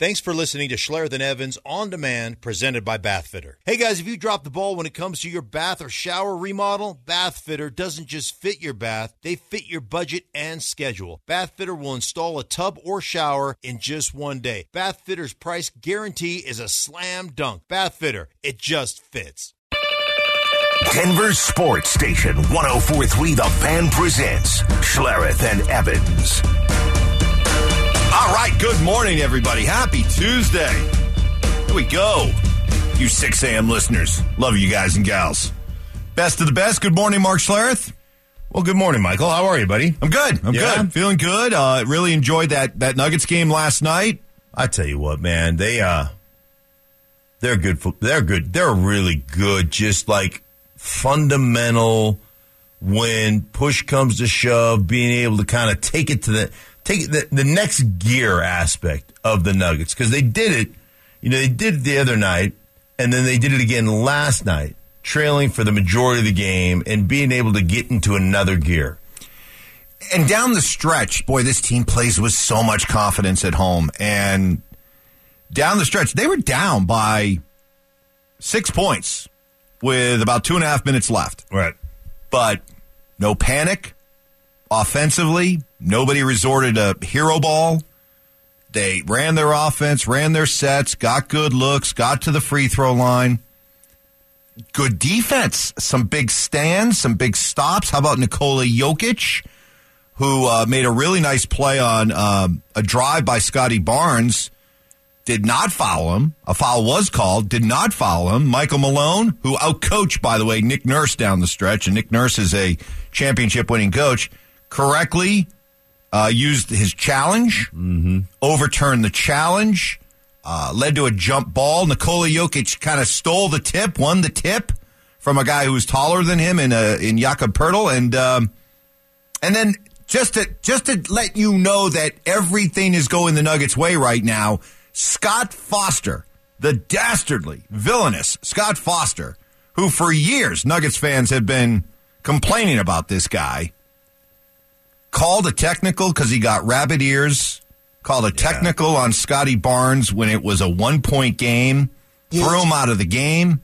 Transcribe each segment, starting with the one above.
Thanks for listening to Schlereth and Evans on demand, presented by Bathfitter. Hey guys, if you drop the ball when it comes to your bath or shower remodel, Bathfitter doesn't just fit your bath, they fit your budget and schedule. Bathfitter will install a tub or shower in just one day. Bathfitter's price guarantee is a slam dunk. Bathfitter, it just fits. Denver Sports Station 1043 The Fan presents Schlereth and Evans. All right, good morning, everybody. Happy Tuesday. Here we go. You 6 a.m. listeners. Love you guys and gals. Best of the best. Good morning, Mark Schlereth. Well, good morning, Michael. How are you, buddy? I'm good. I'm Yeah? good. Feeling good. Uh, really enjoyed that, that Nuggets game last night. I tell you what, man, they uh they're good fo- they're good. They're really good just like fundamental when push comes to shove, being able to kind of take it to the take the, the next gear aspect of the Nuggets because they did it, you know, they did it the other night and then they did it again last night, trailing for the majority of the game and being able to get into another gear. And down the stretch, boy, this team plays with so much confidence at home. And down the stretch, they were down by six points with about two and a half minutes left. Right. but no panic offensively. Nobody resorted to hero ball. They ran their offense, ran their sets, got good looks, got to the free throw line. Good defense, some big stands, some big stops. How about Nikola Jokic, who uh, made a really nice play on um, a drive by Scotty Barnes? Did not foul him. A foul was called. Did not foul him. Michael Malone, who outcoached, by the way, Nick Nurse down the stretch, and Nick Nurse is a championship winning coach, correctly uh, used his challenge, overturned the challenge, uh, led to a jump ball. Nikola Jokic kind of stole the tip, won the tip from a guy who was taller than him in uh, in Jakob Poeltl, and um, and then just to just to let you know that everything is going the Nuggets' way right now. Scott Foster, the dastardly, villainous Scott Foster, who for years Nuggets fans have been complaining about this guy, called a technical because he got rabbit ears. Called a technical on Scotty Barnes when it was a one point game. Threw him out of the game.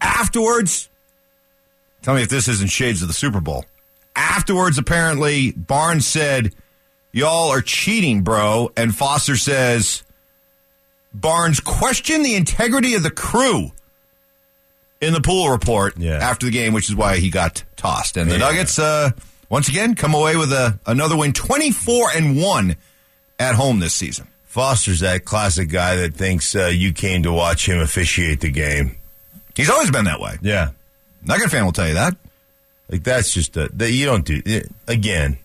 Afterwards, tell me if this isn't shades of the Super Bowl. Afterwards, apparently, Barnes said, Y'all are cheating, bro. And Foster says, Barnes questioned the integrity of the crew in the pool report Yeah. after the game, which is why he got tossed. And the Yeah. Nuggets, uh, once again, come away with a, another win, 24 and 1 at home this season. Foster's that classic guy that thinks uh, you came to watch him officiate the game. He's always been that way. Yeah. Nugget fan will tell you that. Like that's just a, that you don't do it, again.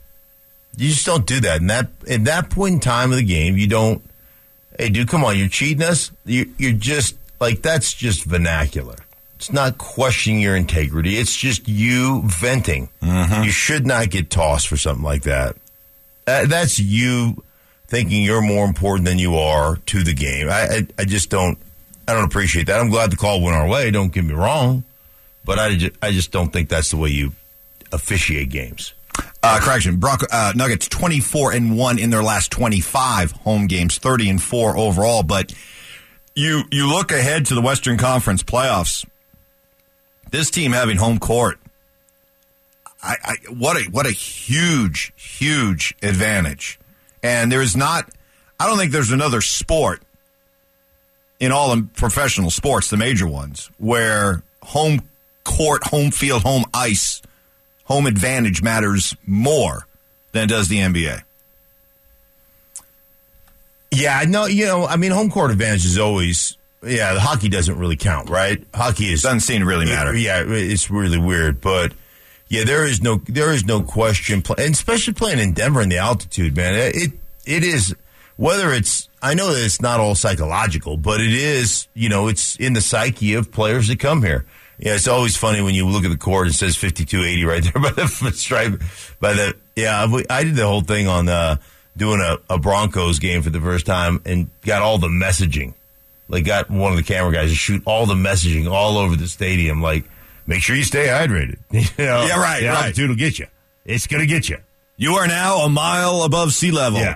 You just don't do that. And that at that point in time of the game, you don't. Hey, dude, come on! You're cheating us. You, you're just like that's just vernacular. It's not questioning your integrity. It's just you venting. You should not get tossed for something like that. That- that's you thinking you're more important than you are to the game. I, I, I just don't. I don't appreciate that. I'm glad the call went our way. Don't get me wrong, but I just, I just don't think that's the way you officiate games. Uh, correction, Bronco, uh, Nuggets 24 and 1 in their last 25 home games, 30 and 4 overall. But you, you look ahead to the Western Conference playoffs. This team having home court, I, I, what a, what a huge, huge advantage. And there is not, I don't think there's another sport in all the professional sports, the major ones, where home court, home field, home ice home advantage matters more than does the NBA. Yeah, no, you know, I mean, home court advantage is always. Yeah, the hockey doesn't really count, right? Hockey is Doesn't seem to really matter. Yeah, it's really weird, but yeah, there is no there is no question, and especially playing in Denver in the altitude, man. It it is whether it's I know that it's not all psychological, but it is you know it's in the psyche of players that come here. Yeah, it's always funny when you look at the court and it says fifty two eighty right there by the stripe by the yeah. I did the whole thing on uh, doing a, a Broncos game for the first time and got all the messaging. Like got one of the camera guys to shoot all the messaging all over the stadium. Like, make sure you stay hydrated. you know? Yeah, right, The right. altitude will get you. It's gonna get you. You are now a mile above sea level. Yeah.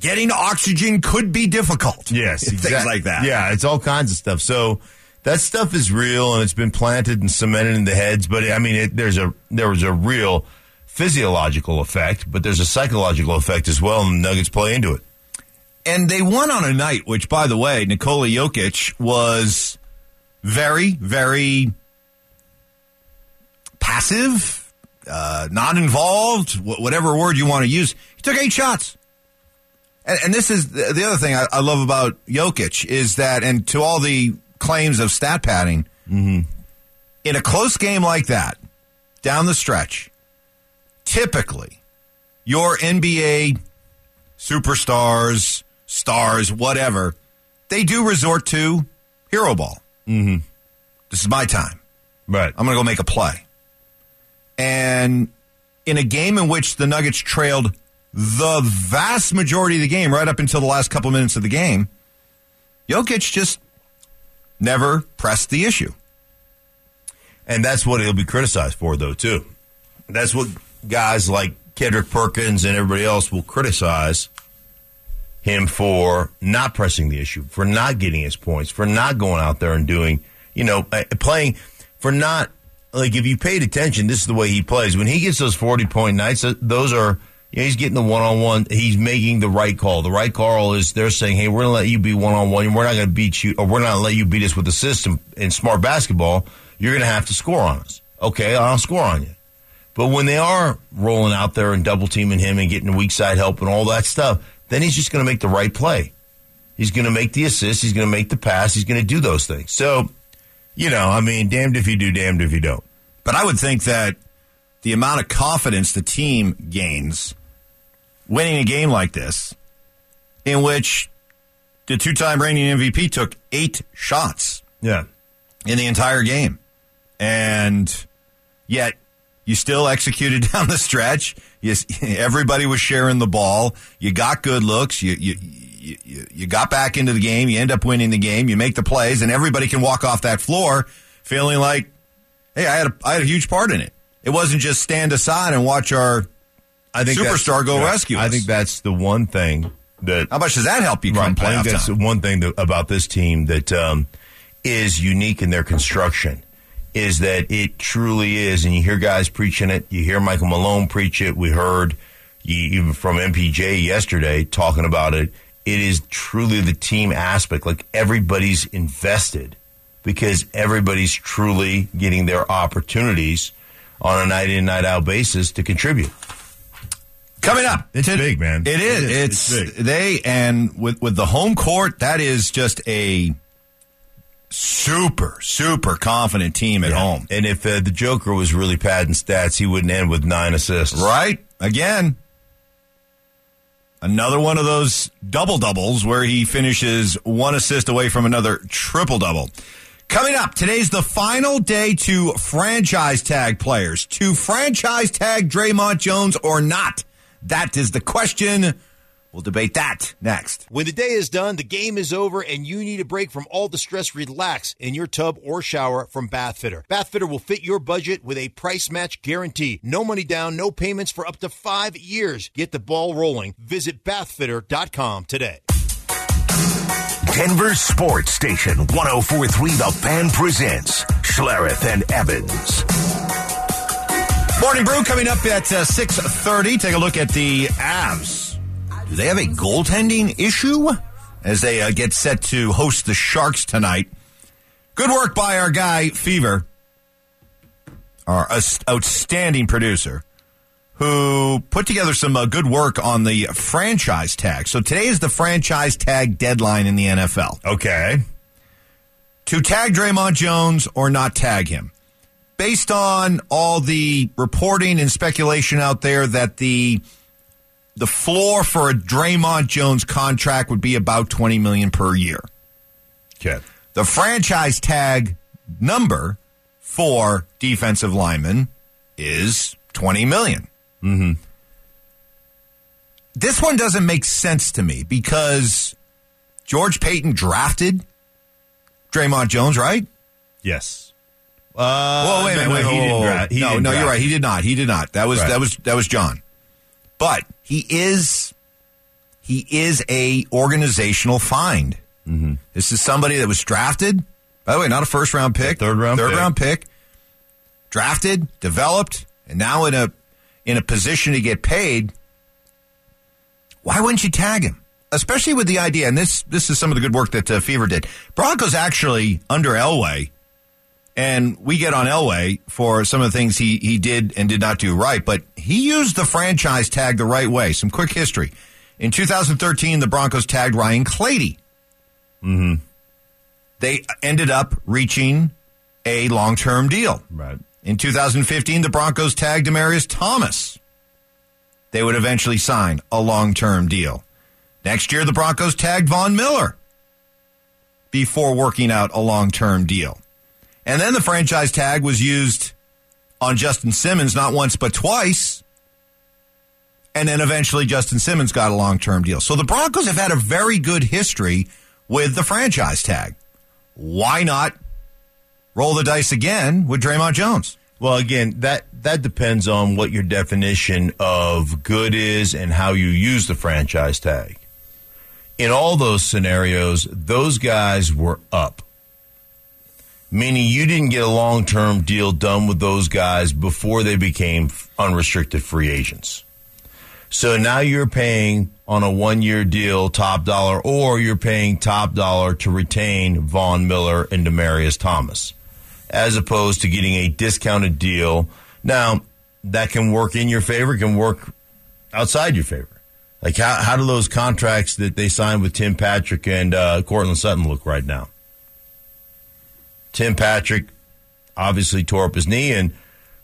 Getting oxygen could be difficult. Yes, things like that. Yeah, it's all kinds of stuff. So that stuff is real and it's been planted and cemented in the heads. But I mean, it, there's a there was a real physiological effect, but there's a psychological effect as well, and the Nuggets play into it. And they won on a night, which, by the way, Nikola Jokic was very, very passive, uh, not involved, wh- whatever word you want to use. He took eight shots. And, and this is the the other thing I, I love about Jokic is that, and to all the claims of stat padding, in a close game like that, down the stretch, typically your NBA superstars, stars, whatever, they do resort to hero ball. Mm-hmm. This is my time. Right. I'm going to go make a play. And in a game in which the Nuggets trailed the vast majority of the game, right up until the last couple minutes of the game, Jokic just never pressed the issue. And that's what he'll be criticized for, though, too. That's what guys like Kendrick Perkins and everybody else will criticize him for not pressing the issue, for not getting his points, for not going out there and doing, you know, uh, playing, for not, like, if you paid attention, this is the way he plays. When he gets those 40 point nights, those are, you know, he's getting the one on one. He's making the right call. The right call is they're saying, hey, we're going to let you be one on one. We're not going to beat you, or we're not going to let you beat us with the system in smart basketball. You're going to have to score on us. Okay, I'll score on you. But when they are rolling out there and double teaming him and getting weak side help and all that stuff, then he's just going to make the right play. He's going to make the assist. He's going to make the pass. He's going to do those things. So, you know, I mean, damned if you do, damned if you don't. But I would think that the amount of confidence the team gains winning a game like this, in which the two time reigning MVP took eight shots Yeah. in the entire game. And yet you still executed down the stretch. You, everybody was sharing the ball. You got good looks. You, you, you, you- got back into the game. You end up winning the game. You make the plays, and everybody can walk off that floor feeling like, hey, I had a, I had a huge part in it. It wasn't just stand aside and watch our I think superstar go yeah, rescue I think that's the one thing that How much does that help you come Right. I think that's time? the one thing that, about this team that um, is unique in their construction is that it truly is, and you hear guys preaching it. You hear Michael Malone preach it. We heard even from MPJ yesterday talking about it. It is truly the team aspect. Like everybody's invested because everybody's truly getting their opportunities on a night in, night out basis to contribute. Coming up, It's big, man. It is. It is. It's, It's big. they and with with the home court, that is just a super super confident team at home. And if uh, the Joker was really padding stats, he wouldn't end with nine assists. Right? Again, another one of those double doubles where he finishes one assist away from another triple double. Coming up, today's the final day to franchise tag players. To franchise tag Dre'Mont Jones or not? That is the question. We'll debate that next. When the day is done, the game is over, and you need a break from all the stress. Relax in your tub or shower from Bathfitter. Bathfitter will fit your budget with a price match guarantee. No money down, no payments for up to five years. Get the ball rolling. Visit bathfitter.com today. Denver Sports Station 1043 The Fan presents Schlereth and Evans. Morning Brew coming up at uh, 6.30. Take a look at the Avs. Do they have a goaltending issue as they uh, get set to host the Sharks tonight? Good work by our guy, Fever, our outstanding producer, who put together some uh, good work on the franchise tag. So today is the franchise tag deadline in the NFL Okay. to tag Dre'Mont Jones or not tag him. Based on all the reporting and speculation out there that the the floor for a Dre'Mont Jones contract would be about 20 million per year. Okay. The franchise tag number for defensive linemen is 20 million. Mm-hmm. This one doesn't make sense to me because George Paton drafted Dre'Mont Jones, right? Yes. Uh, Whoa, wait a minute, no, wait, no, whoa, he whoa, didn't whoa. dra- he no, didn't no, you're right. He did not. He did not. That was Right. that was that was John. But he is he is a organizational find. Mm-hmm. This is somebody that was drafted. By the way, not a first round pick, third round third pick. round pick, drafted, developed, and now in a in a position to get paid. Why wouldn't you tag him? Especially with the idea, and this this is some of the good work that uh, Fever did. Broncos actually under Elway, and we get on Elway for some of the things he he did and did not do right, but he used the franchise tag the right way. Some quick history. In 2013, the Broncos tagged Ryan Clady. Mm-hmm. They ended up reaching a long term deal. Right. In 2015, the Broncos tagged Demaryius Thomas. They would eventually sign a long term deal. Next year, the Broncos tagged Von Miller before working out a long term deal. And then the franchise tag was used on Justin Simmons not once but twice. And then eventually Justin Simmons got a long term deal. So the Broncos have had a very good history with the franchise tag. Why not roll the dice again with Dre'Mont Jones? Well, again, that that depends on what your definition of good is and how you use the franchise tag. In all those scenarios, those guys were up. Meaning you didn't get a long term deal done with those guys before they became unrestricted free agents. So now you're paying on a one year deal top dollar, or you're paying top dollar to retain Von Miller and Demaryius Thomas, as opposed to getting a discounted deal. Now, that can work in your favor, can work outside your favor. Like, how, how do those contracts that they signed with Tim Patrick and uh, Courtland Sutton look right now? Tim Patrick obviously tore up his knee, and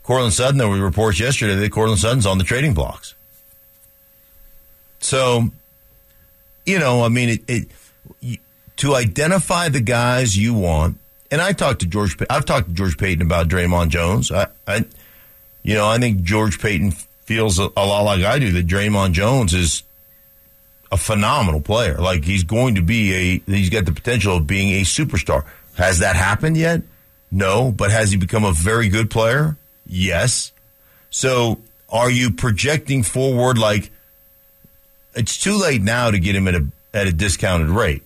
Courtland Sutton, there were reports yesterday that Courtland Sutton's on the trading blocks. So, you know, I mean, it, it to identify the guys you want, and I talked to George. I've talked to George Paton about Dre'Mont Jones. I, I you know, I think George Paton feels a, a lot like I do that Dre'Mont Jones is a phenomenal player. Like he's going to be a, he's got the potential of being a superstar. Has that happened yet? No, but has he become a very good player? Yes. So are you projecting forward like it's too late now to get him at a at a discounted rate?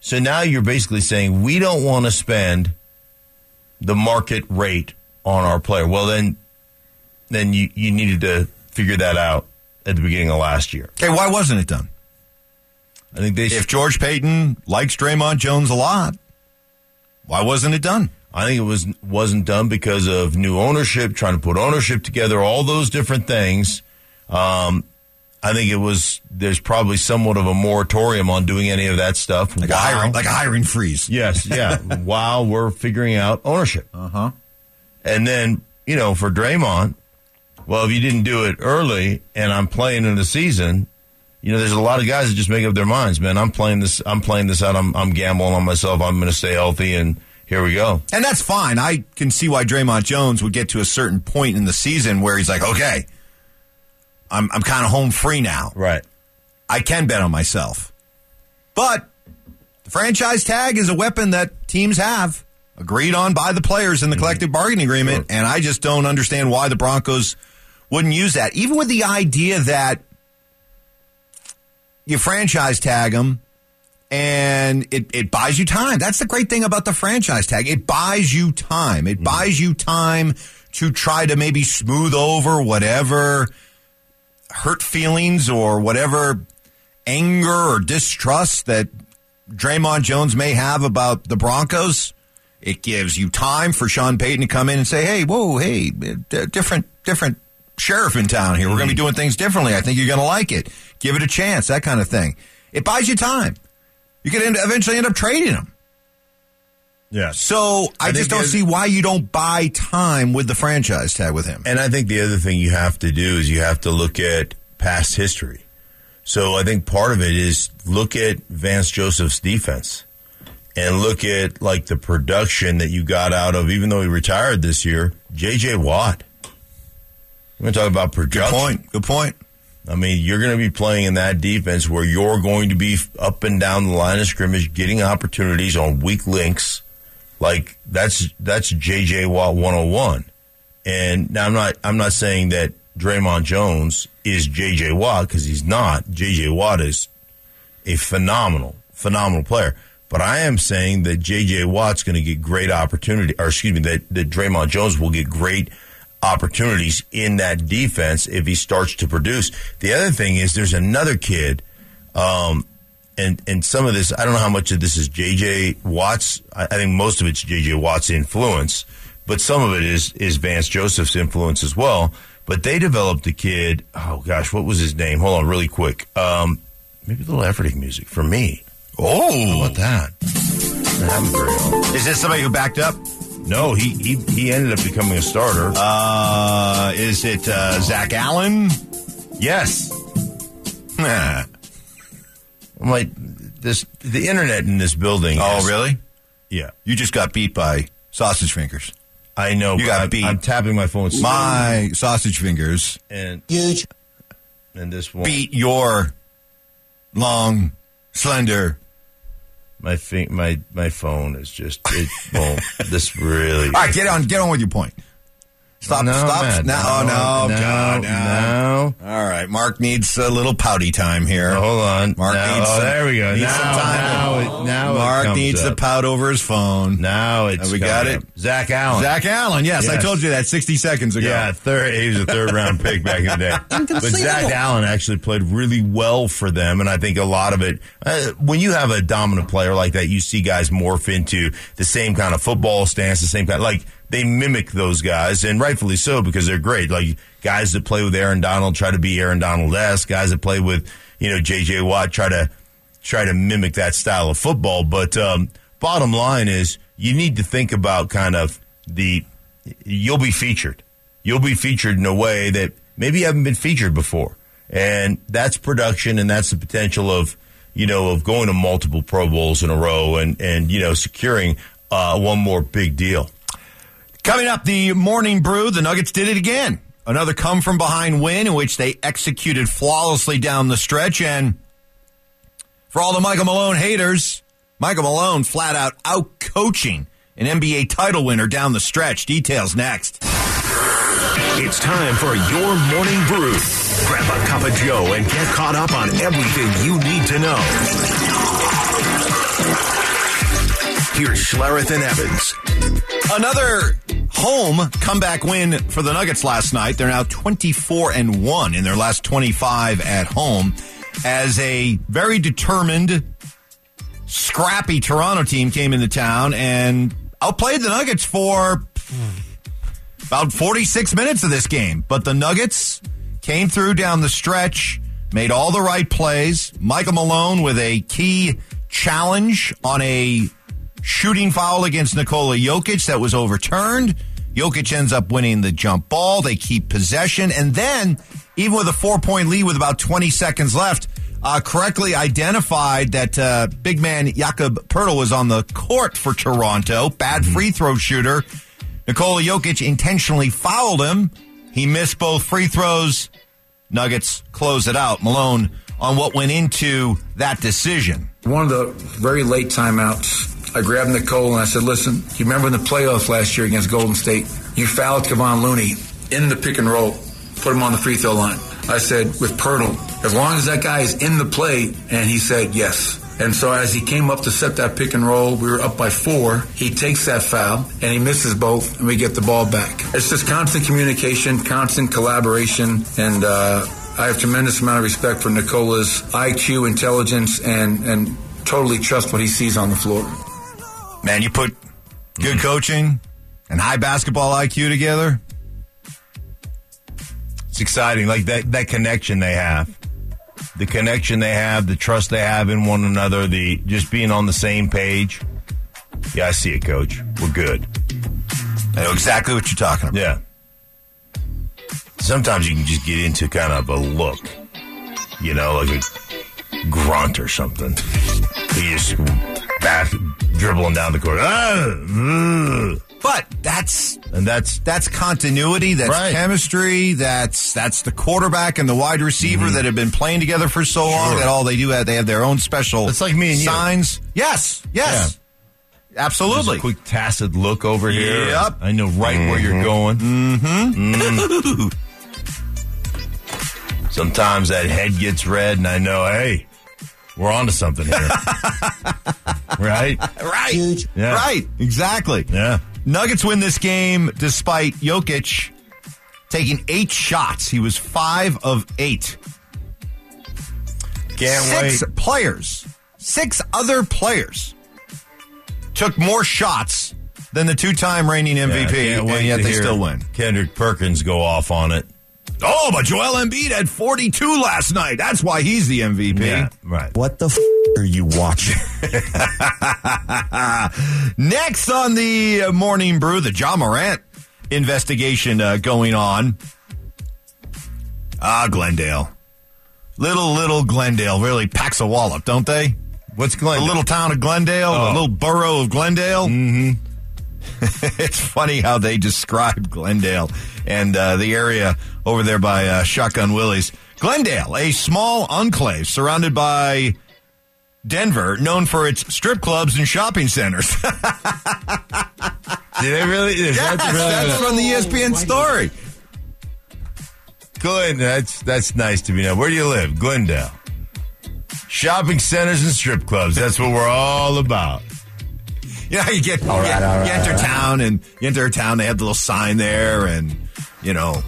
So now you're basically saying we don't want to spend the market rate on our player. Well then then you, you needed to figure that out at the beginning of last year. Okay, why wasn't it done? I think they If George Paton likes Dre'Mont Jones a lot, why wasn't it done? I think it was wasn't done because of new ownership, trying to put ownership together, all those different things. Um, I think it was there's probably somewhat of a moratorium on doing any of that stuff. Like a hiring, like a hiring freeze. yes, yeah, while we're figuring out ownership. Uh huh. And then, you know, for Dre'Mont, well, if you didn't do it early and I'm playing in the season, you know, there's a lot of guys that just make up their minds, man. I'm playing this, I'm playing this out. I'm, I'm gambling on myself. I'm going to stay healthy and here we go. And that's fine. I can see why Dre'Mont Jones would get to a certain point in the season where he's like, okay, I'm, I'm kind of home free now. Right. I can bet on myself. But the franchise tag is a weapon that teams have agreed on by the players in the mm-hmm. collective bargaining agreement. Sure. And I just don't understand why the Broncos wouldn't use that. Even with the idea that you franchise tag them and it, it buys you time. That's the great thing about the franchise tag. It buys you time. It mm-hmm. buys you time to try to maybe smooth over whatever hurt feelings or whatever anger or distrust that Dre'Mont Jones may have about the Broncos. It gives you time for Sean Payton to come in and say, "Hey, whoa, hey, d- different, different sheriff in town here. We're going to be mm-hmm. doing things differently. I think you're going to like it. Give it a chance. That kind of thing. It buys you time. You could end, eventually end up trading them. Yeah. So I, I just don't see why you don't buy time with the franchise tag with him. And I think the other thing you have to do is you have to look at past history. So I think part of it is look at Vance Joseph's defense and look at like the production that you got out of, even though he retired this year, J.J. Watt. We're going to talk about Good point. Good point. I mean, you're going to be playing in that defense where you're going to be up and down the line of scrimmage, getting opportunities on weak links. Like that's that's JJ Watt 101. And now I'm not I'm not saying that Dre'Mont Jones is JJ Watt because he's not. JJ Watt is a phenomenal, phenomenal player. But I am saying that J.J. Watt's going to get great opportunity, or excuse me, that, that Dre'Mont Jones will get great opportunities in that defense if he starts to produce. The other thing is there's another kid, um, and and some of this I don't know how much of this is J.J. Watt's. I, I think most of it's J.J. Watt's influence, but some of it is is Vance Joseph's influence as well. But they developed a kid. Oh gosh, what was his name? Hold on, really quick. Um, maybe a little efforting music for me. Oh, How about that? I haven't very often. is this somebody who backed up? No, he, he he ended up becoming a starter. Uh, is it uh, Zach Allen? yes, Nah. I'm like this. The internet in this building. Oh, is- really? Yeah, You just got beat by sausage fingers. I know. You got I'm, beat. I'm tapping my phone. My sausage fingers and huge and this one. beat your long, slender. My fi- my my phone is just it won't. this really. All right, get on, get on with your point. Stop, No, stop. man. No, oh, no, no, God, no. no. All right, Mark needs a little pouty time here. Oh, hold on. Mark Now- needs oh, some- there we go. needs Now, some time. now, it, now it Mark comes needs up. to pout over his phone. Now it's And we got coming it. up. Zach Allen. Zach Allen, yes, I told you that 60 seconds ago. Yeah, third. He was a third round pick back in the day. But Zach Allen actually played really well for them, and I think a lot of it. Uh, when you have a dominant player like that, you see guys morph into the same kind of football stance, the same kind. Like they mimic those guys, and rightfully so because they're great. Like guys that play with Aaron Donald try to be Aaron Donald esque. Guys that play with you know J.J. Watt try to try to mimic that style of football. But um, bottom line is, you need to think about kind of the you'll be featured. You'll be featured in a way that maybe you haven't been featured before, and that's production, and that's the potential of you know of going to multiple Pro Bowls in a row, and and you know securing uh, one more big deal. Coming up, the morning brew, the Nuggets did it again. Another come from behind win in which they executed flawlessly down the stretch. And for all the Michael Malone haters, Michael Malone flat out out coaching an NBA title winner down the stretch. Details next. It's time for your morning brew. Grab a cup of Joe and get caught up on everything you need to know. Here's Schlereth and Evans. Another home comeback win for the Nuggets last night. They're now 24 and 1 in their last 25 at home as a very determined, scrappy Toronto team came into town and outplayed the Nuggets for about 46 minutes of this game. But the Nuggets came through down the stretch, made all the right plays. Michael Malone with a key challenge on a shooting foul against Nikola Jokic that was overturned. Jokic ends up winning the jump ball. They keep possession. And then, even with a four point lead with about 20 seconds left, uh, correctly identified that uh, big man Jakob Poeltl was on the court for Toronto. Bad free throw shooter. Nikola Jokic intentionally fouled him. He missed both free throws. Nuggets close it out. Malone on what went into that decision. One of the very late timeouts, I grabbed Nikola and I said, listen, you remember in the playoffs last year against Golden State, you fouled Kevon Looney in the pick and roll, put him on the free throw line. I said, with Poeltl, as long as that guy is in the play, and he said yes. And so as he came up to set that pick and roll, we were up by four. He takes that foul and he misses both, and we get the ball back. It's just constant communication, constant collaboration, and uh, I have tremendous amount of respect for Nikola's IQ, intelligence, and and totally trust what he sees on the floor. Man, you put good mm-hmm. coaching and high basketball IQ together. It's exciting, like that that connection they have, the connection they have, the trust they have in one another, the just being on the same page. Yeah, I see it, Coach. We're good. I know exactly what you're talking about. Yeah. Sometimes you can just get into kind of a look, you know, like a grunt or something. He just back, dribbling down the court. Ah. But that's and that's that's continuity, that's Right. chemistry, that's that's the quarterback and the wide receiver that have been playing together for so long Sure. that all they do have they have their own special It's like me and you. signs. Yes, yes. There's Absolutely. a quick tacit look over here. Yep. I know right where you're going. Mm-hmm. Sometimes that head gets red, and I know, hey, we're on to something here. right? Right. Huge. Yeah. Right. Exactly. Yeah. Nuggets win this game despite Jokic taking eight shots. He was five of eight. Can't Six wait. players, six other players took more shots than the two-time reigning MVP, can't and yet they hear still win. Kendrick Perkins go off on it. Oh, but Joel Embiid had 42 last night. That's why he's the MVP. Yeah, right. What the f- are you watching? Next on the uh, morning brew, the Ja Morant investigation uh, going on. Ah, Glendale. Little, little Glendale really packs a wallop, don't they? What's The Glenn? little town of Glendale, the Oh. little borough of Glendale. Mm-hmm. it's funny how they describe Glendale and uh, the area over there by uh, Shotgun Willie's. Glendale, a small enclave surrounded by Denver, known for its strip clubs and shopping centers. Did they really? Is Yes, that really? that's from the ESPN story. Glenn, that's that's nice to be know. Where do you live? Glendale. Shopping centers and strip clubs. That's what we're all about. You know, you get, you, get- all right, you enter all right. town and you enter town, they have the little sign there and, you know,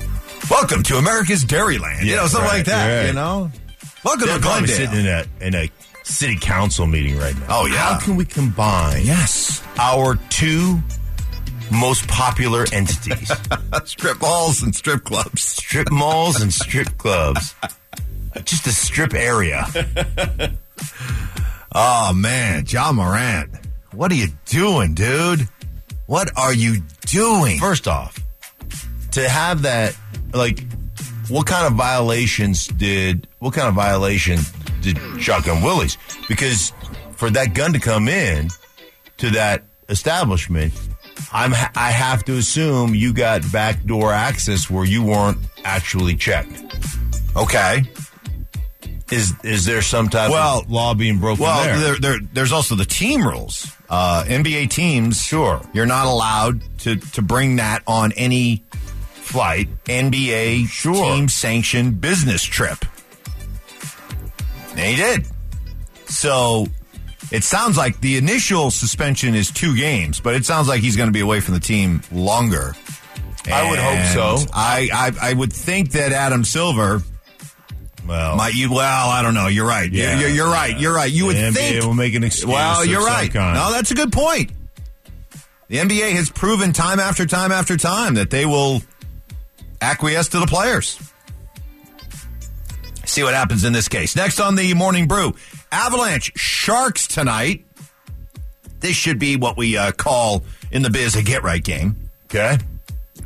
welcome to America's Dairyland. you know, something right, like that, right. you know? Welcome They're to Glendale. sitting in a in a city council meeting right now. Oh, yeah. How can we combine yes. our two most popular entities? strip malls and strip clubs. strip malls and strip clubs. Just a strip area. Oh, man. Ja Morant. What are you doing, dude? What are you doing? First off, to have that, like, what kind of violations did, what kind of violation did Shotgun Willie's? Because for that gun to come in to that establishment, I'm, I have to assume you got backdoor access where you weren't actually checked. Okay. Is is there some type Well- of law being broken Well, there? there, there, there's also the team rules. Uh, NBA teams, Sure. you're not allowed to, to bring that on any Flight. NBA Sure. team sanctioned business trip. And he did. So it sounds like the initial suspension is two games, but it sounds like he's going to be away from the team longer. I would hope so. I, I I would think that Adam Silver Well, might you. Well, I don't know. You're right. You're- Yeah. you're, you're right. You're right. You would the NBA think. will make an excuse. Well, you're right. kind. No, that's a good point. The NBA has proven time after time after time that they will acquiesce to the players. See what happens in this case. Next on the morning brew, Avalanche Sharks tonight. This should be what we uh, call in the biz a get right game. okay.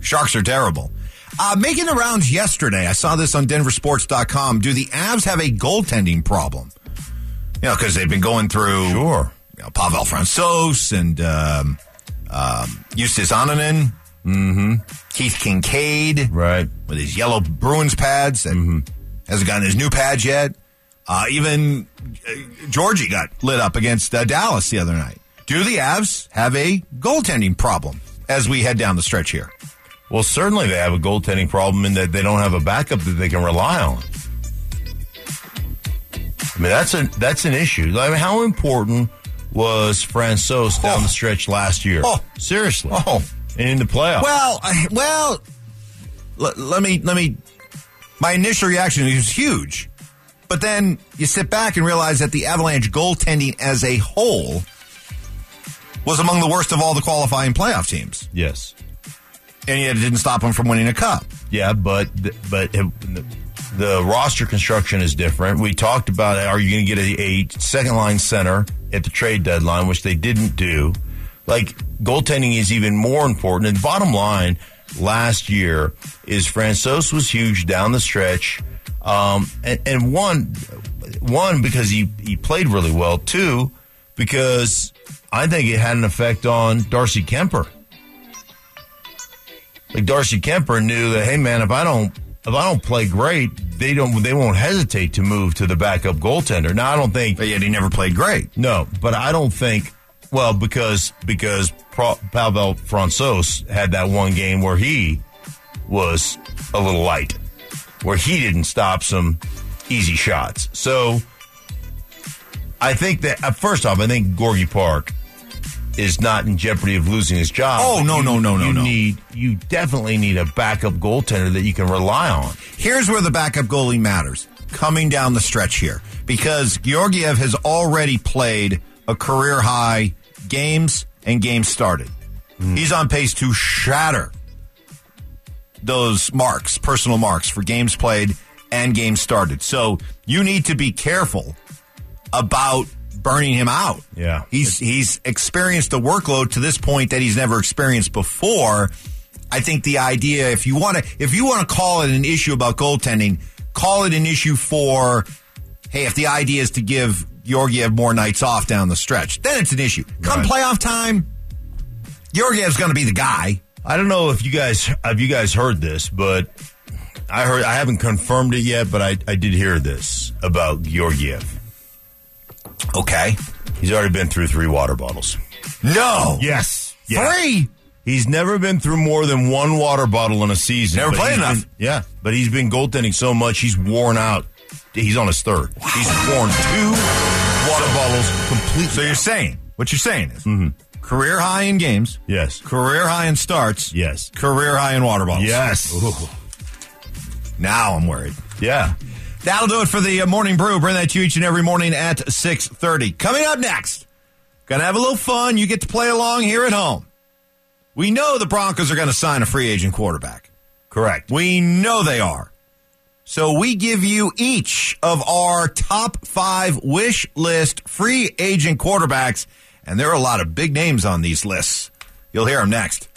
Sharks are terrible. Uh, making the rounds yesterday, I saw this on denversports.com. Do the Avs have a goaltending problem? You know, because they've been going through Sure. you know, Pavel Francouz and um, um, Justus Annunen, mm-hmm. Keith Kinkaid Right. with his yellow Bruins pads and hasn't gotten his new pads yet. Uh, even uh, Georgie got lit up against uh, Dallas the other night. Do the Avs have a goaltending problem as we head down the stretch here? Well, certainly they have a goaltending problem in that they don't have a backup that they can rely on. I mean, that's a that's an issue. I mean, how important was Francouz down Oh. the stretch last year? Oh. seriously. Oh. and in the playoffs. Well, I, well, let, let me let me. My initial reaction was huge, but then you sit back and realize that the Avalanche goaltending as a whole was among the worst of all the qualifying playoff teams, yes. And yet it didn't stop them from winning a cup. Yeah, but but the roster construction is different. We talked about are you going to get a, a second line center at the trade deadline, which they didn't do. Like goaltending is even more important. And bottom line last year is Francouz was huge down the stretch, um, and, and one one because he he played really well. Two because I think it had an effect on Darcy Kuemper like Darcy Kuemper knew that hey man if I don't if I don't play great they don't they won't hesitate to move to the backup goaltender. Now I don't think But yet he never played great. no, but I don't think well because because Pavel Francouz had that one game where he was a little light, where he didn't stop some easy shots. So I think that uh, first off, I think Gorgie Park is not in jeopardy of losing his job. Oh, no, you- no, no, no, you no. Need you definitely need a backup goaltender that you can rely on. Here's where the backup goalie matters coming down the stretch here because Georgiev has already played a career high games and games started. Hmm. He's on pace to shatter those marks, personal marks for games played and games started. So you need to be careful about burning him out. Yeah. He's he's experienced a workload to this point that he's never experienced before. I think the idea if you want to if you want to call it an issue about goaltending, call it an issue for hey, if the idea is to give Georgiev more nights off down the stretch, then it's an issue. Come Right. playoff time, Georgiev's going to be the guy. I don't know if you guys have you guys heard this, but I heard I haven't confirmed it yet, but I, I did hear this about Georgiev. Okay. He's already been through three water bottles. No. Yes. Yeah. Three. He's never been through more than one water bottle in a season. Never but played he's enough. been- yeah, but he's been goaltending so much he's worn out. He's on his third. He's worn two water bottles completely. So you're saying what you're saying is mm-hmm. career high in games, yes, career high in starts, yes, career high in water bottles. yes, Now I'm worried. yeah. That'll do it for the uh, morning brew. Bring that to you each and every morning at 6:30. Coming up next, gonna have a little fun. You get to play along here at home. We know the Broncos are going to sign a free agent quarterback. Correct. We know they are. So we give you each of our top five wish list free agent quarterbacks, and there are a lot of big names on these lists. You'll hear them next.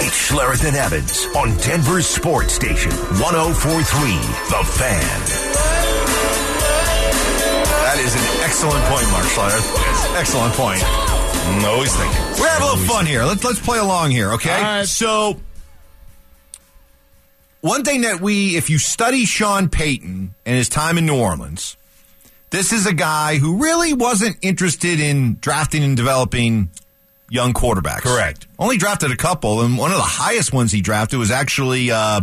It's Schlereth and Evans on Denver's Sports Station 1043 The Fan. That is an excellent point, Mark Schleyer. Excellent point. I'm always thinking. We're having a little fun here. Let's let's play along here, okay? Right. So one thing that we if you study Sean Payton and his time in New Orleans, this is a guy who really wasn't interested in drafting and developing young quarterbacks. Correct. Only drafted a couple, and one of the highest ones he drafted was actually uh,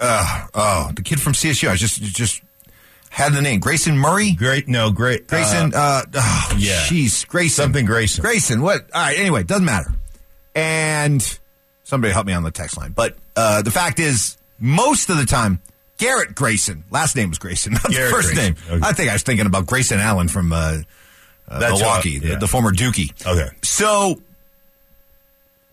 uh, oh the kid from CSU. I just just had the name Grayson Murray. Great. No, great. Grayson, uh, oh, yeah. jeez, Grayson, Something Grayson. Grayson. What? All right. Anyway, doesn't matter. And somebody help me on the text line. But uh, the fact is, most of the time, Garrett Grayson. Last name was Grayson, not Garrett the first Grayson. name. Okay. I think I was thinking about Grayson Allen from uh, uh, That's Milwaukee, what- the, yeah. the former Dookie. Okay. So,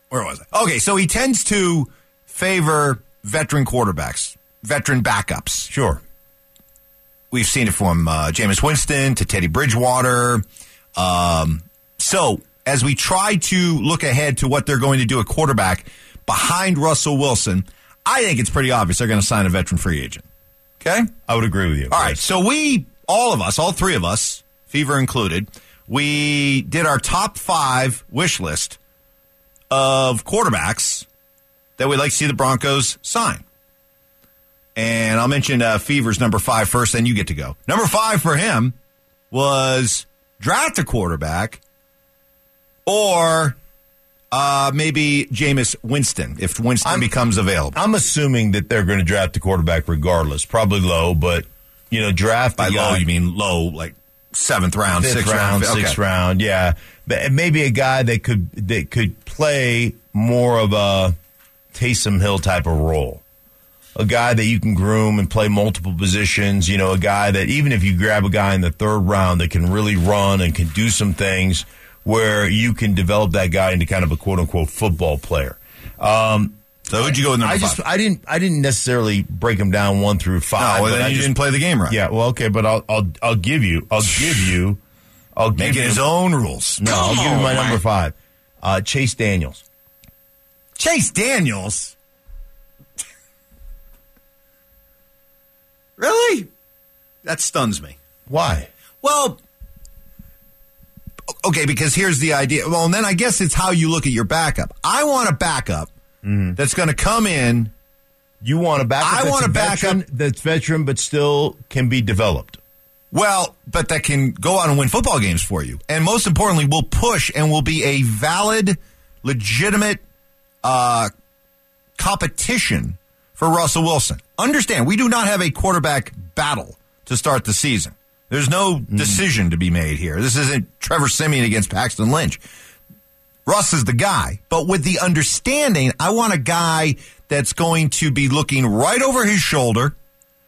where was I? Okay, so he tends to favor veteran quarterbacks, veteran backups. Sure. We've seen it from uh, Jameis Winston to Teddy Bridgewater. Um, so, as we try to look ahead to what they're going to do at quarterback behind Russell Wilson, I think it's pretty obvious they're going to sign a veteran free agent. Okay? I would agree with you. All right. So, we, all of us, all three of us, Fever included, we did our top five wish list of quarterbacks that we'd like to see the Broncos sign. And I'll mention uh, Fever's number five first, then you get to go. Number five for him was draft a quarterback or uh, maybe Jameis Winston if Winston I'm- becomes available. I'm assuming that they're going to draft a quarterback regardless. Probably low, but you know, draft By guy- low, you mean low, like seventh round, sixth round, round, sixth okay. round. Yeah, maybe a guy that could that could play more of a Taysom Hill type of role. A guy that you can groom and play multiple positions. You know, a guy that even if you grab a guy in the third round that can really run and can do some things, where you can develop that guy into kind of a quote unquote football player. Um, So who'd you go with number I just five? I didn't I didn't necessarily break them down one through five. Oh, well, but then I you just- didn't play the game right. Yeah, well, okay, but I'll I'll I'll give you I'll give you I'll give Making you his own rules. no I'll give you my number five, uh, Chase Daniels. Chase Daniels. really? That stuns me. Why? Well, okay, because here's the idea. Well, and then I guess it's how you look at your backup. I want a backup that's going to come in. You want a backup? I that's want a backup- veteran, that's veteran, but still can be developed. Well, but that can go out and win football games for you. And most importantly, will push and will be a valid, legitimate uh, competition for Russell Wilson. Understand, we do not have a quarterback battle to start the season. There's no decision to be made here. This isn't Trevor Siemian against Paxton Lynch. Russ is the guy, but with the understanding, I want a guy that's going to be looking right over his shoulder,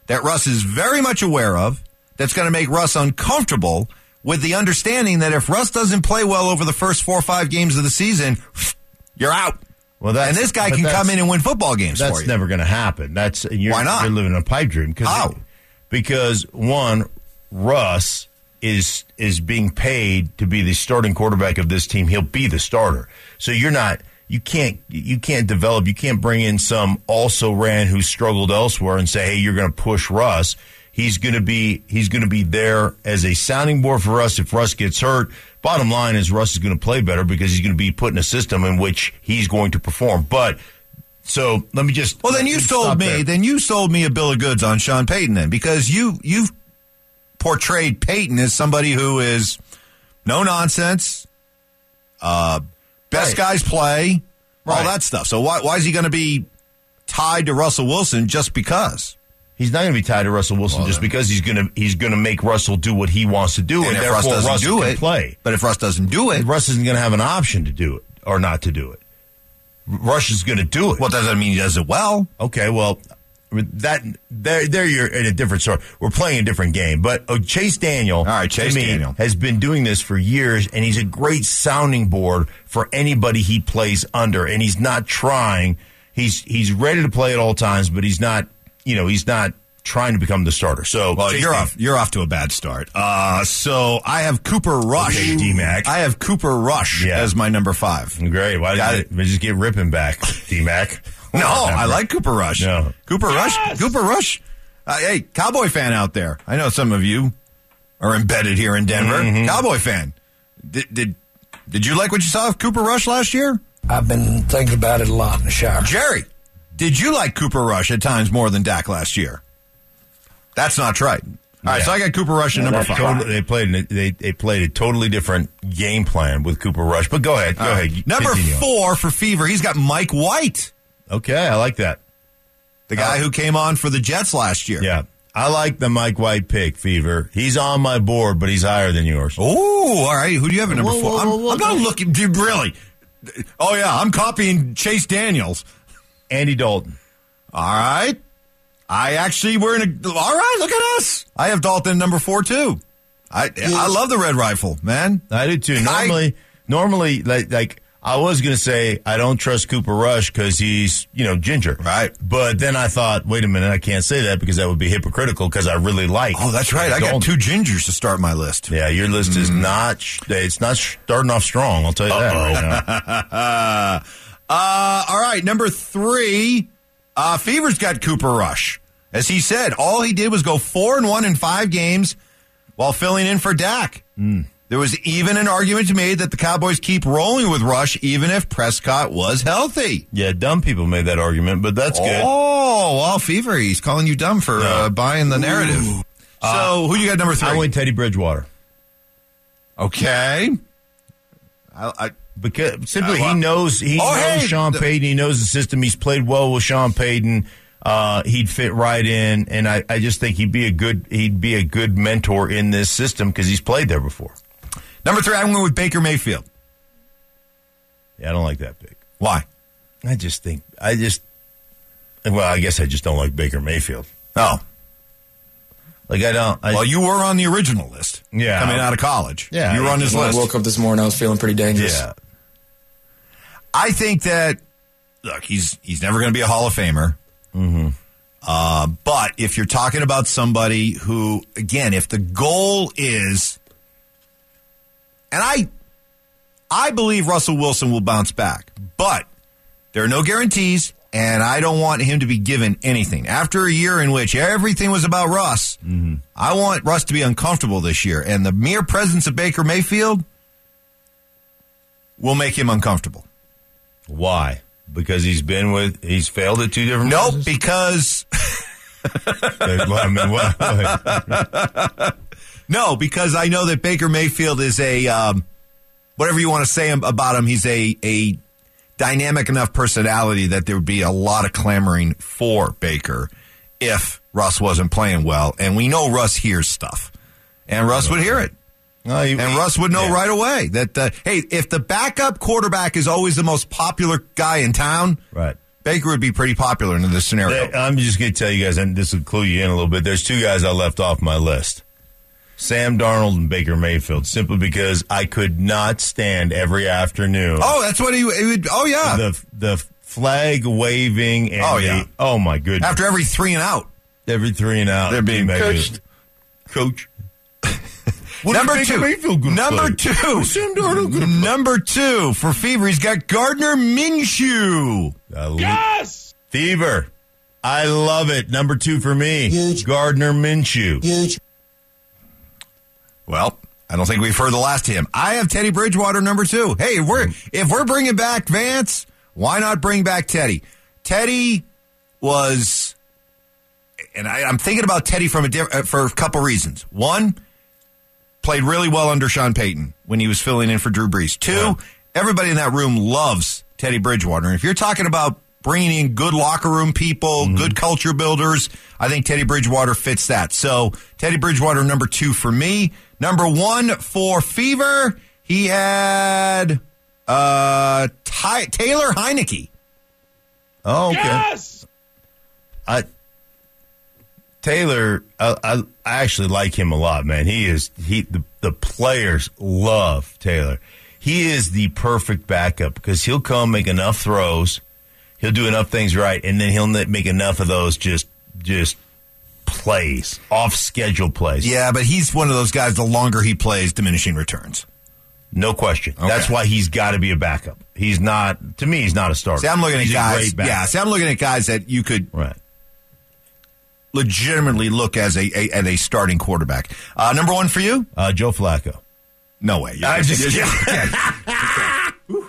that Russ is very much aware of, that's going to make Russ uncomfortable, with the understanding that if Russ doesn't play well over the first four or five games of the season, you're out. Well, that's, and this guy can come in and win football games That's for you. That's never going to happen. That's you're, Why not? You're living in a pipe dream. Cause How? because one, Russ is is being paid to be the starting quarterback of this team. He'll be the starter. So you're not. You can't. You can't develop. You can't bring in some also ran who struggled elsewhere and say, "Hey, you're going to push Russ." He's going to be. He's going to be there as a sounding board for us if Russ gets hurt. Bottom line is Russ is going to play better because he's going to be put in a system in which he's going to perform. But so let me just. Well, then you sold me. there. Then you sold me a bill of goods on Sean Payton. Then because you you've portrayed Payton as somebody who is no nonsense, uh, best Right. guys play, all that stuff. So why why is he going to be tied to Russell Wilson just because? He's not going to be tied to Russell Wilson just because he's going to he's going to make Russell do what he wants to do, and, And if Russ doesn't Russ do it, play. but if Russ doesn't do it, Russ isn't going to have an option to do it or not to do it. Russ is going to do it. well, that doesn't mean he does it well. Okay, well, that there, there you're in a different story. We're playing a different game. But oh, Chase Daniel, All right, Chase me, Daniel. has been doing this for years, and he's a great sounding board for anybody he plays under. And he's not trying. He's he's ready to play at all times, but he's not. You know, he's not trying to become the starter. So Well, you're off. You're off to a bad start. Uh, so I have Cooper Rush, Okay, D-Mac. I have Cooper Rush Yeah. as my number five. Great. Why did we just get ripping back, D Mac? No, I like Cooper Rush. No. Cooper Rush. Cooper Rush. Uh, hey, Cowboy fan out there. I know some of you are embedded here in Denver. Mm-hmm. Cowboy fan. Did, did did you like what you saw of Cooper Rush last year? I've been thinking about it a lot in the shower. Jerry, did you like Cooper Rush at times more than Dak last year? That's not right. All right, Yeah. so I got Cooper Rush at number five. Totally, they played. They they played a totally different game plan with Cooper Rush. But go ahead. Go All right. ahead. Number four for Fever, he's got Mike White, Okay, I like that. the guy uh, who came on for the Jets last year. Yeah, I like the Mike White pick. Fever. He's on my board, but he's higher than yours. Oh, all right. Who do you have at number Whoa, four? whoa, I'm, whoa, whoa, I'm not looking. Dude, really? Oh yeah, I'm copying Chase Daniels. Andy Dalton. All right. I actually we're in a. All right, look at us. I have Dalton number four too. I I love the red rifle, man. I do too. Normally, normally, like, like I was gonna say, I don't trust Cooper Rush because he's you know ginger, Right. But then I thought, wait a minute, I can't say that because that would be hypocritical because I really like. Oh, that's right. I got two gingers to start my list. Yeah, your list is not. It's not starting off strong. I'll tell you that right. Uh, all right, number three. Uh, Fever's got Cooper Rush. As he said, all he did was go four and one in five games while filling in for Dak. There was even an argument made that the Cowboys keep rolling with Rush even if Prescott was healthy. Yeah, dumb people made that argument, but that's good. Oh, well, Fever, he's calling you dumb for uh, buying the narrative. So, who you got number three? I went Teddy Bridgewater okay. I, I, because simply Uh, well- he knows he Oh, knows hey, Sean the- Payton. He knows the system. He's played well with Sean Payton. Uh, he'd fit right in, and I, I just think he'd be a good he'd be a good mentor in this system because he's played there before. Number three, I'm going with Baker Mayfield. Yeah, I don't like that pick. Why? I just think I just well, I guess I just don't like Baker Mayfield. Oh, Like I don't. I, well, you were on the original list. Yeah. Coming out of college. Yeah. You were on his When I woke up this morning, I was feeling pretty dangerous. yeah. I think that look, he's he's never going to be a Hall of Famer. Mm-hmm. Uh, but if you're talking about somebody who, again, if the goal is, and I, I believe Russell Wilson will bounce back, but there are no guarantees, and I don't want him to be given anything after a year in which everything was about Russ. Mm-hmm. I want Russ to be uncomfortable this year, and the mere presence of Baker Mayfield will make him uncomfortable. Why? Because he's been with he's failed at two different. Nope, places? because I mean, what? no, because I know that Baker Mayfield is a um, whatever you want to say about him. He's a a dynamic enough personality that there would be a lot of clamoring for Baker if Russ wasn't playing well, and we know Russ hears stuff. and Russ would hear it. No, he- And Russ would know yeah. right away that, uh, hey, if the backup quarterback is always the most popular guy in town, Right. Baker would be pretty popular in this scenario. I'm just going to tell you guys, and this will clue you in a little bit. There's two guys I left off my list Sam Darnold and Baker Mayfield, simply because I could not stand every afternoon oh, that's what he, he would. Oh, yeah. the the flag waving and Oh, yeah. the- oh my goodness. After every three and out. every three and out. They're being Maybe- coached. Coach. What number is Baker two. Mayfield Number play? two. Sam Darnold gonna play? Number two for Fever. He's got Gardner Minshew. Yes! Fever. I love it. Number two for me. Huge. Gardner Minshew. Huge. Well, I don't think we've heard the last of him. I have Teddy Bridgewater number two. Hey, if we're if we're bringing back Vance, why not bring back Teddy? Teddy was, and I, I'm thinking about Teddy from a diff, for a couple reasons. One, played really well under Sean Payton when he was filling in for Drew Brees. Two, Yeah. everybody in that room loves Teddy Bridgewater. And if you're talking about bringing in good locker room people, mm-hmm. good culture builders, I think Teddy Bridgewater fits that. So Teddy Bridgewater, number two for me. Number one for Fever, he had uh, Ty- Taylor Heinicke. Oh, okay. I Taylor, I, I I actually like him a lot, man. He is he the, the players love Taylor. He is the perfect backup because he'll come make enough throws, he'll do enough things right, and then he'll make enough of those just just plays off schedule plays. Yeah, but he's one of those guys. The longer he plays, diminishing returns. no question. That's why he's got to be a backup. He's not to me. He's not a starter. See, I'm looking He's at guys. Yeah, see, I'm looking at guys that you could right. legitimately look as a, a as a starting quarterback. Uh, number one for you? Uh, Joe Flacco. No way. I just You-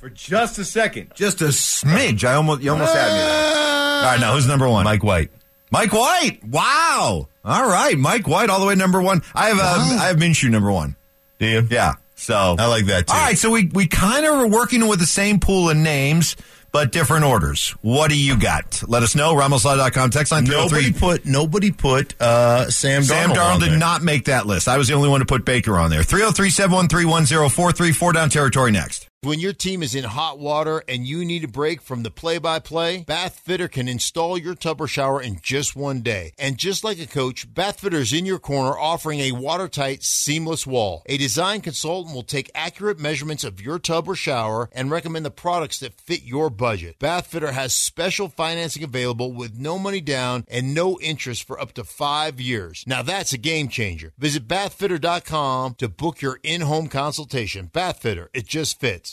For just a second, just a smidge. I almost you almost had me. there. All right, now who's number one? Mike White. Mike White. Wow. All right, Mike White, all the way number one. I have uh, I have Minshew number one. Do you? Yeah. So I like that too. All right, so we we kind of are working with the same pool of names, but different orders. What do you got? Let us know. RamosLaw.com text line Nobody 303. put nobody put uh, Sam Darnold. Sam Darnold did there. not make that list. I was the only one to put Baker on there. 303 713 1043. Four down territory next. When your team is in hot water and you need a break from the play by play, Bath Fitter can install your tub or shower in just one day. And just like a coach, Bath Fitter is in your corner offering a watertight, seamless wall. A design consultant will take accurate measurements of your tub or shower and recommend the products that fit your budget. Bath Fitter has special financing available with no money down and no interest for up to five years. Now that's a game changer. Visit bathfitter.com to book your in home consultation. Bath Fitter, it just fits.